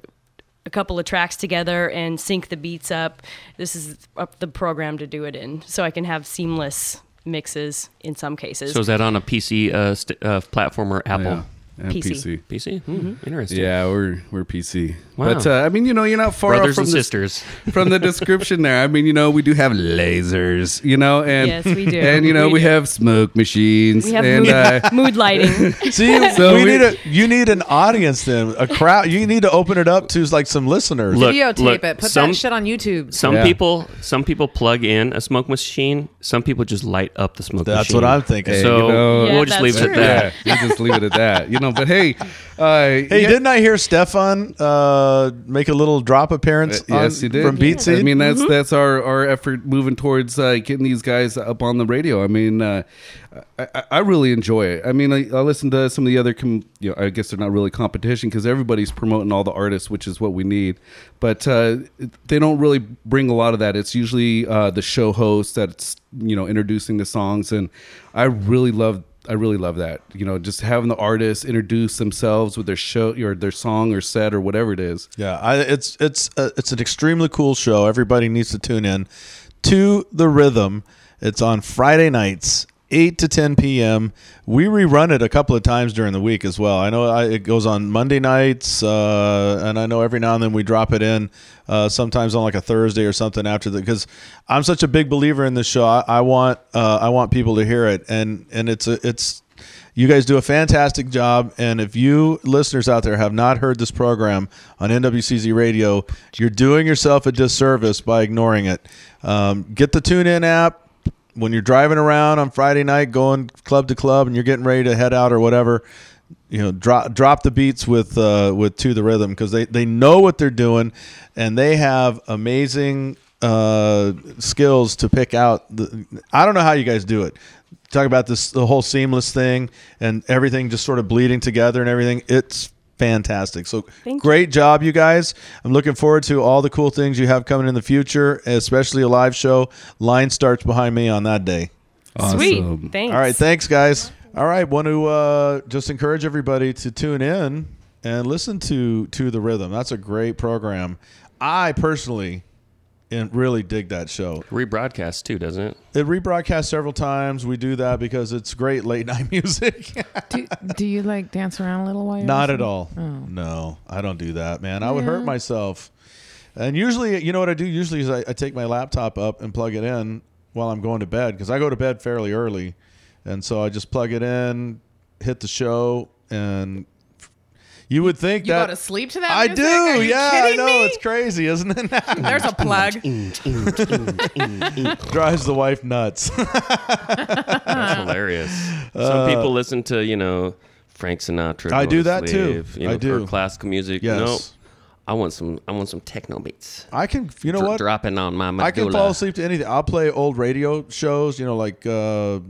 a couple of tracks together and sync the beats up, this is up the program to do it in. So I can have seamless mixes in some cases. So is that on a PC uh, st- uh, platform or Apple? Yeah. And PC. PC. PC? Hmm, Interesting. Yeah, we're we're PC. Wow. But uh, I mean, you know, you're not far off Brothers from and the- sisters. from the description there. I mean, you know, we do have lasers, you know, and Yes, we do. and you know, We we, do. have smoke machines, we have and mood, uh, mood lighting. See, So we, we- need a you need an audience then, a crowd. You need to open it up to like some listeners. Look, Videotape look, it. Put some- that shit on YouTube. Some Yeah. people, some people plug in a smoke machine. Some people just light up the smoke machine. That's machine. what I'm thinking. Hey, So you know- we'll Yeah, just leave it at true. that. yeah, you just leave it at that, you know. But hey, uh, Hey, yeah- didn't I hear Stefan uh, make a little drop appearance? Uh, yes, on- he did. from Beat Seed. I mean, that's that's our, our effort moving towards uh, getting these guys up on the radio. I mean, uh, I, I- I really enjoy it. I mean, I, I listen to some of the other, com- you know, I guess they're not really competition because everybody's promoting all the artists, which is what we need. But uh, they don't really bring a lot of that. It's usually uh, the show host that's you know introducing the songs, and I really love. I really love that. You know, just having the artists introduce themselves with their show or their song or set or whatever it is. Yeah, I, it's it's uh, it's an extremely cool show. Everybody needs to tune in to the Rhythm. It's on Friday nights, eight to ten p.m. We rerun it a couple of times during the week as well. I know I, it goes on Monday nights, uh, and I know every now and then we drop it in. Uh, sometimes on like a Thursday or something after that because I'm such a big believer in this show. I, I want uh, I want people to hear it, and and it's a, it's you guys do a fantastic job. And if you listeners out there have not heard this program on NWCZ Radio, you're doing yourself a disservice by ignoring it. Um, get the TuneIn app when you're driving around on Friday night, going club to club, and you're getting ready to head out or whatever. You know, drop drop the beats with uh, with to the rhythm because they they know what they're doing, and they have amazing uh, skills to pick out. The, I don't know how you guys do it. Talk about this the whole seamless thing and everything just sort of bleeding together and everything. It's fantastic. So Thank you. great job, you guys. I'm looking forward to all the cool things you have coming in the future, especially a live show. Line starts behind me on that day. Sweet. Thanks. All right, thanks, guys. All right, want to uh, just encourage everybody to tune in and listen to to the rhythm. That's a great program. I personally and really dig that show. Rebroadcast too, doesn't it? It rebroadcasts several times. We do that because it's great late night music. do, do you like dance around a little while? you're Not at all. Oh. No, I don't do that, man. I would hurt myself. And usually, you know what I do? Usually, is I, I take my laptop up and plug it in while I'm going to bed because I go to bed fairly early, and so I just plug it in, hit the show, and you would think You that go to sleep to that I music? do. Are you yeah, I kidding know me? it's crazy, isn't it? There's a plug. Drives the wife nuts. That's hilarious. Some people listen to you know Frank Sinatra. I do to that too. Sleep, You I know, do. Or classical music. Yes. Nope. I want some. I want some techno beats. I can. You know Dro- what? Dropping on my medulla. I can fall asleep to anything. I'll play old radio shows, you know, like uh,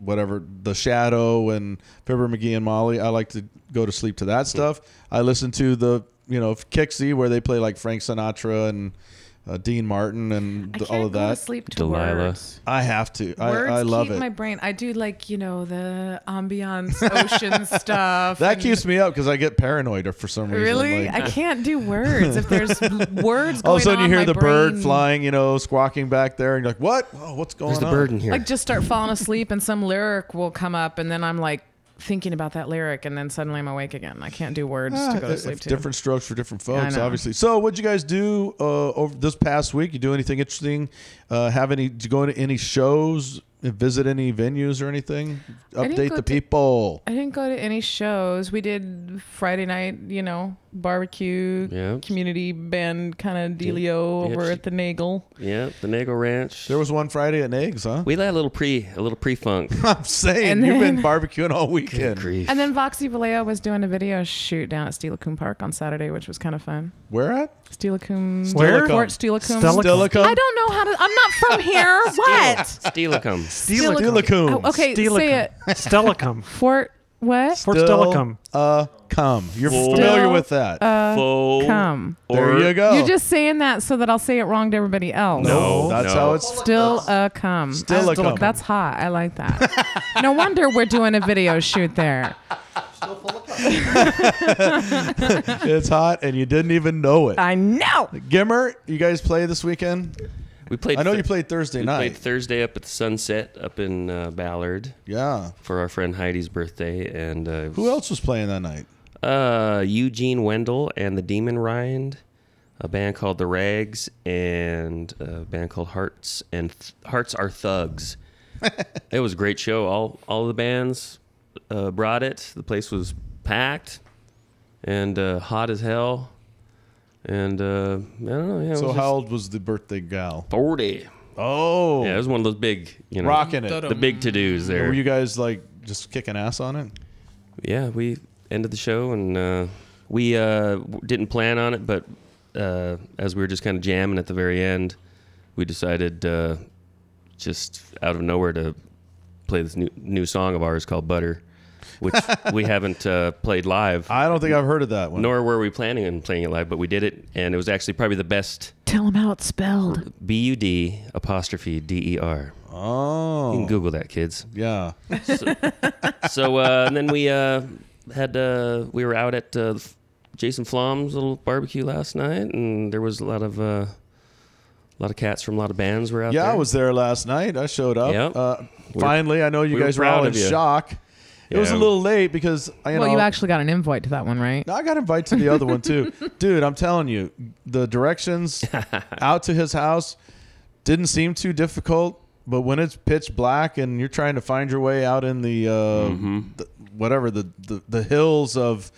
whatever, The Shadow and Fibber McGee and Molly. I like to go to sleep to that stuff. I listen to the, you know, KIXI where they play like Frank Sinatra and uh, Dean Martin and I can't all of go that. to sleep to Delilah. words. I have to. I, Words I love keep it. my brain. I do like you know the ambiance, ocean stuff. that and- keeps me up because I get paranoid for some reason. Really, like- I can't do words. If there's words, all of a going sudden you on, hear my the bird brain- flying, you know, squawking back there, and you're like, "What? Oh, what's going There's the on?" bird in here. Like just start falling asleep, and some lyric will come up, and then I'm like thinking about that lyric, and then suddenly I'm awake again. I can't do words Ah, to go to sleep to. Different strokes for different folks, obviously. So, what'd you guys do uh, over this past week? You do anything interesting? Uh, have any? Did you go to any shows? Visit any venues or anything? Update go the to- people. I didn't go to any shows. We did Friday night, you know, barbecue Yeah. community band kind of dealio Yeah, over she- at the Nagel. Yeah, the Nagel Ranch. There was one Friday at Nags, huh? We had a little pre, a little pre-funk. I'm saying And you've been barbecuing all weekend. And then Foxy Vallejo was doing a video shoot down at Steilacoom Park on Saturday, which was kind of fun. Where at? Steilacoom. Where? Fort Steilacoom. Stillicum? I don't know how to. I'm not from here. what? Steelicum. Steilacoom. Oh, okay, say it. Stellicum. Fort what? Fort Stellicum. Uh, come. You're Full- familiar with that. Uh, Full. come. there you go. You're just saying that so that I'll say it wrong to everybody else. No, that's no. how it's. Still a cum. Still a That's- cum. That's hot. I like that. no wonder we're doing a video shoot there. it's hot, and you didn't even know it. I know. Gimmer, you guys play this weekend? We played. I know Thur- you played Thursday we night. played Thursday up at the Sunset up in uh, Ballard yeah. for our friend Heidi's birthday, and uh, Who else was playing that night? Uh, Eugene Wendell and the Demon Rind, a band called the Rags, and a band called Hearts and Th- Hearts Are Thugs. it was a great show. All all the bands uh, brought it. The place was packed and uh, hot as hell. And uh, I don't know. Yeah, it So was how just old was the birthday gal? Forty. Oh, Yeah, it was one of those big, you know, rocking it. the big to dos there. Were you guys like just kicking ass on it? yeah, we ended the show and uh, we uh, w- didn't plan on it, but uh, as we were just kind of jamming at the very end, we decided uh, just out of nowhere to play this new new song of ours called Butter, which we haven't uh, played live. I don't think I've heard of that one. Nor were we planning on playing it live, but we did it, and it was actually probably the best. Tell them how it's spelled. B U D apostrophe D E R. Oh, You can Google that, kids. yeah. so uh, and then we uh, had uh, we were out at uh, Jason Flom's little barbecue last night, and there was a lot of uh, a lot of cats from a lot of bands were out Yeah, there. I was there last night. I showed up. Yep. Uh, finally, I know you we guys were proud all in shock. It was a little late because I, you well, know, you actually got an invite to that one, right? I got invited to the other one too. Dude, I'm telling you, the directions out to his house didn't seem too difficult, but when it's pitch black and you're trying to find your way out in the, uh, Mm-hmm. the whatever the, the the hills of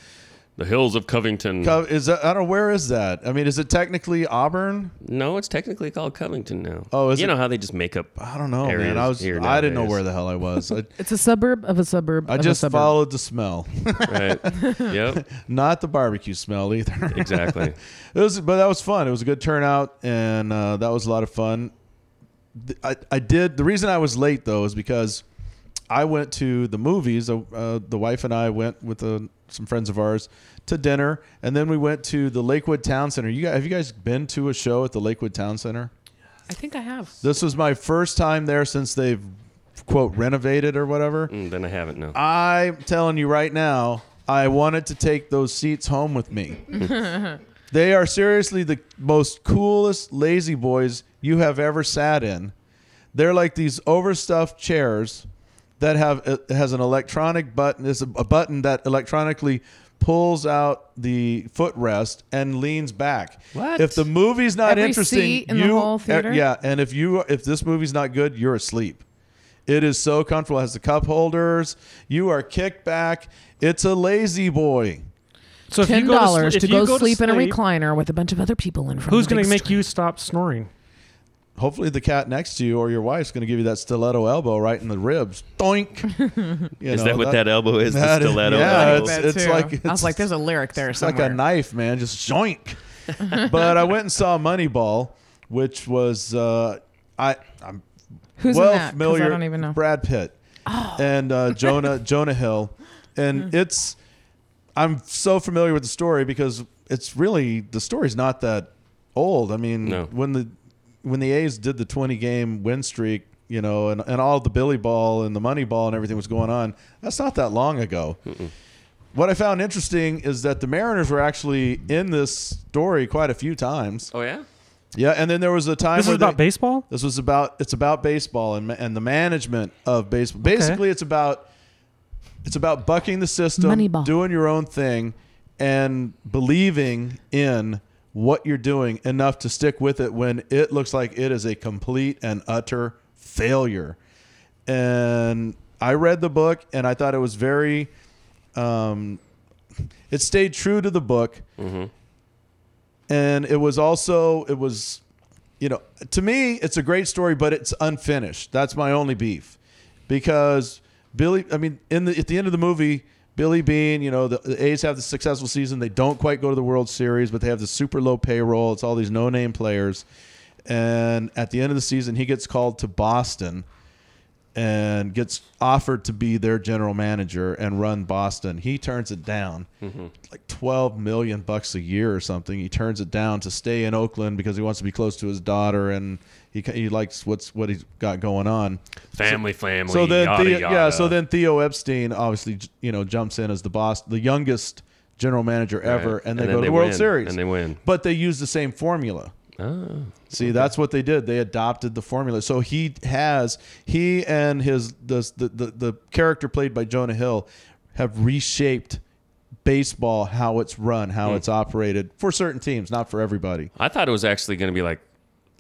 the hills of Covington. Co- is that I don't know where is that? I mean, is it technically Auburn? no, it's technically called Covington now. Oh, is you it? know how they just make up? I don't know, areas man. I was here I didn't know where the hell I was. I, It's a suburb of a suburb. I of just a suburb. followed the smell, right. Yep. not the barbecue smell either. Exactly. It was, but that was fun. It was a good turnout, and uh, that was a lot of fun. I, I did. The reason I was late though is because I went to the movies. Uh, uh, the wife and I went with uh, some friends of ours to dinner, and then we went to the Lakewood Town Center. You guys, have you guys been to a show at the Lakewood Town Center? I think I have. This was my first time there since they've quote renovated or whatever. Mm, then I haven't no. I'm telling you right now, I wanted to take those seats home with me. they are seriously the most coolest lazy boys you have ever sat in. They're like these overstuffed chairs that have uh, has an electronic button. Is a, a button that electronically pulls out the footrest and leans back. What? If the movie's not Every interesting, seat in the you whole theater? yeah, and if you if this movie's not good, you're asleep. It is so comfortable. It has the cup holders. You are kicked back. It's a lazy boy. So if you Ten go to, dollars sl- to, if you go, sleep, in a recliner with a bunch of other people in front. Who's of the going to big make you stop snoring? Hopefully, the cat next to you or your wife's going to give you that stiletto elbow right in the ribs. Doink. You Is know, that what that elbow is, the that stiletto yeah, elbow? It's, it's like it's, I was like, "There's a lyric there it's like a knife, man. Just joink. but I went and saw Moneyball, which was uh, I I'm Who's in well that? 'Cause I familiar. don't even know. Brad Pitt and uh, Jonah Jonah Hill, and it's I'm so familiar with the story because it's really the story's not that old. I mean, No. when the when the A's did the 20 game win streak, you know, and, and all the Billy Ball and the Money Ball and everything was going on, that's not that long ago. What I found interesting is that the Mariners were actually in this story quite a few times. Oh yeah. Yeah, and then there was a time This where is about they- baseball? This was about it's about baseball and and the management of baseball. Basically, it's about it's about bucking the system, Moneyball. doing your own thing, and believing in what you're doing enough to stick with it when it looks like it is a complete and utter failure. And I read the book and I thought it was very um, it stayed true to the book, and it was also it was, you know, to me it's a great story, but it's unfinished. That's my only beef, because Billy. I mean, in the at the end of the movie. Billy Beane, you know, the, the A's have the successful season. They don't quite go to the World Series, but they have the super low payroll. It's all these no name players. And at the end of the season, he gets called to Boston and gets offered to be their general manager and run Boston. He turns it down, mm-hmm. like twelve million bucks a year or something. He turns it down to stay in Oakland because he wants to be close to his daughter and he he likes what's what he's got going on. Family, family, So then, yada, Theo, yeah. So then Theo Epstein obviously you know jumps in as the boss, the youngest general manager ever, Right. and they And go to they the World win. Series And they win. But they use the same formula. Oh. See, that's what they did. They adopted the formula. So he has he and his the the the, the character played by Jonah Hill have reshaped baseball how it's run, how Hmm. it's operated for certain teams, not for everybody. I thought it was actually going to be like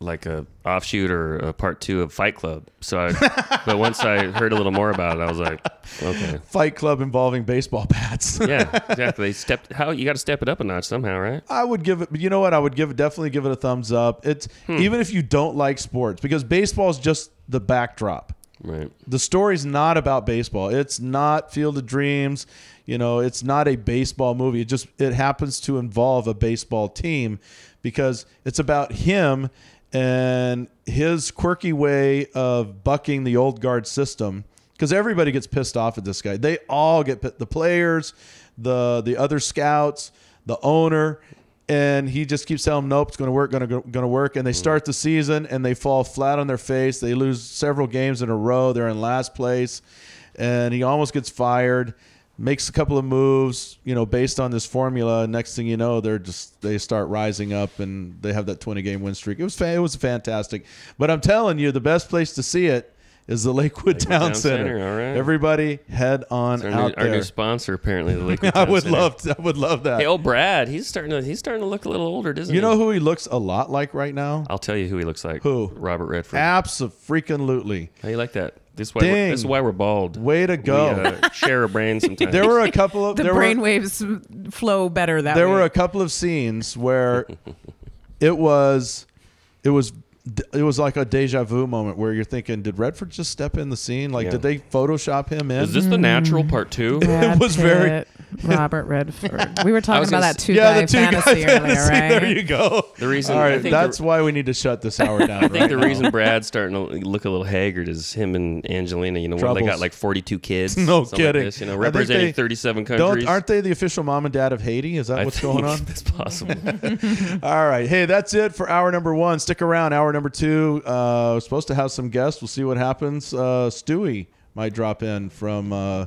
like a offshoot or a part two of Fight Club. So, I, but once I heard a little more about it, I was like, okay, Fight Club involving baseball bats. yeah, exactly. Stepped how you got to step it up a notch somehow, right? I would give it. You know what? I would give it definitely give it a thumbs up. It's Hmm. even if you don't like sports because baseball is just the backdrop. Right. The story's not about baseball. It's not Field of Dreams. You know, it's not a baseball movie. It just it happens to involve a baseball team because it's about him and his quirky way of bucking the old guard system because everybody gets pissed off at this guy. They all get the players, the the other scouts, the owner, and he just keeps telling them, "Nope, it's going to work, going to going to work." And they mm. start the season and they fall flat on their face. They lose several games in a row. They're in last place, and he almost gets fired. Makes a couple of moves, you know, based on this formula. Next thing you know, they're just they start rising up, and they have that twenty game win streak. It was fa- it was fantastic. But I'm telling you, the best place to see it is the Lakewood, Town, Town Center. Center, all right. Everybody head on our, out new, our new sponsor, apparently, the Lakewood I Town would Center. love to, I would love that. Hey, old Brad, he's starting to he's starting to look a little older, doesn't You he? You know who he looks a lot like right now? I'll tell you who he looks like. Who? Robert Redford. Absolutely. How you like that? This is why we're, this is why we're bald. Way to go. We, uh, share a brain sometimes. There were a couple of The there brain were, waves flow better that there way. were a couple of scenes where it was it was it was like a deja vu moment where you're thinking, did Redford just step in the scene? Like, Yeah. did they Photoshop him in? Is this the natural hmm. part two? Brad it was very- Robert Redford. We were talking about that two yeah, guy the two fantasy guy earlier, fantasy. right? There you go. The reason All I right, think that's the, why we need to shut this hour down. I think right the now. reason Brad's starting to look a little haggard is him and Angelina. You know, where they got like 42 kids. No something like kidding. this, you know, representing they- 37 Don't, countries. aren't they the official mom and dad of Haiti? Is that I what's think going on? That's possible. All right. Hey, that's it for hour number one. Stick around. Hour number two. Uh, we're supposed to have some guests. We'll see what happens. Uh, Stewie might drop in from uh,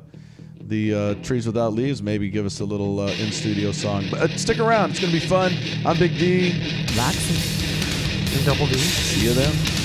the uh, Trees Without Leaves. Maybe give us a little uh, in studio song. But uh, stick around. It's going to be fun. I'm Big D. Foxy. Double D. See you then.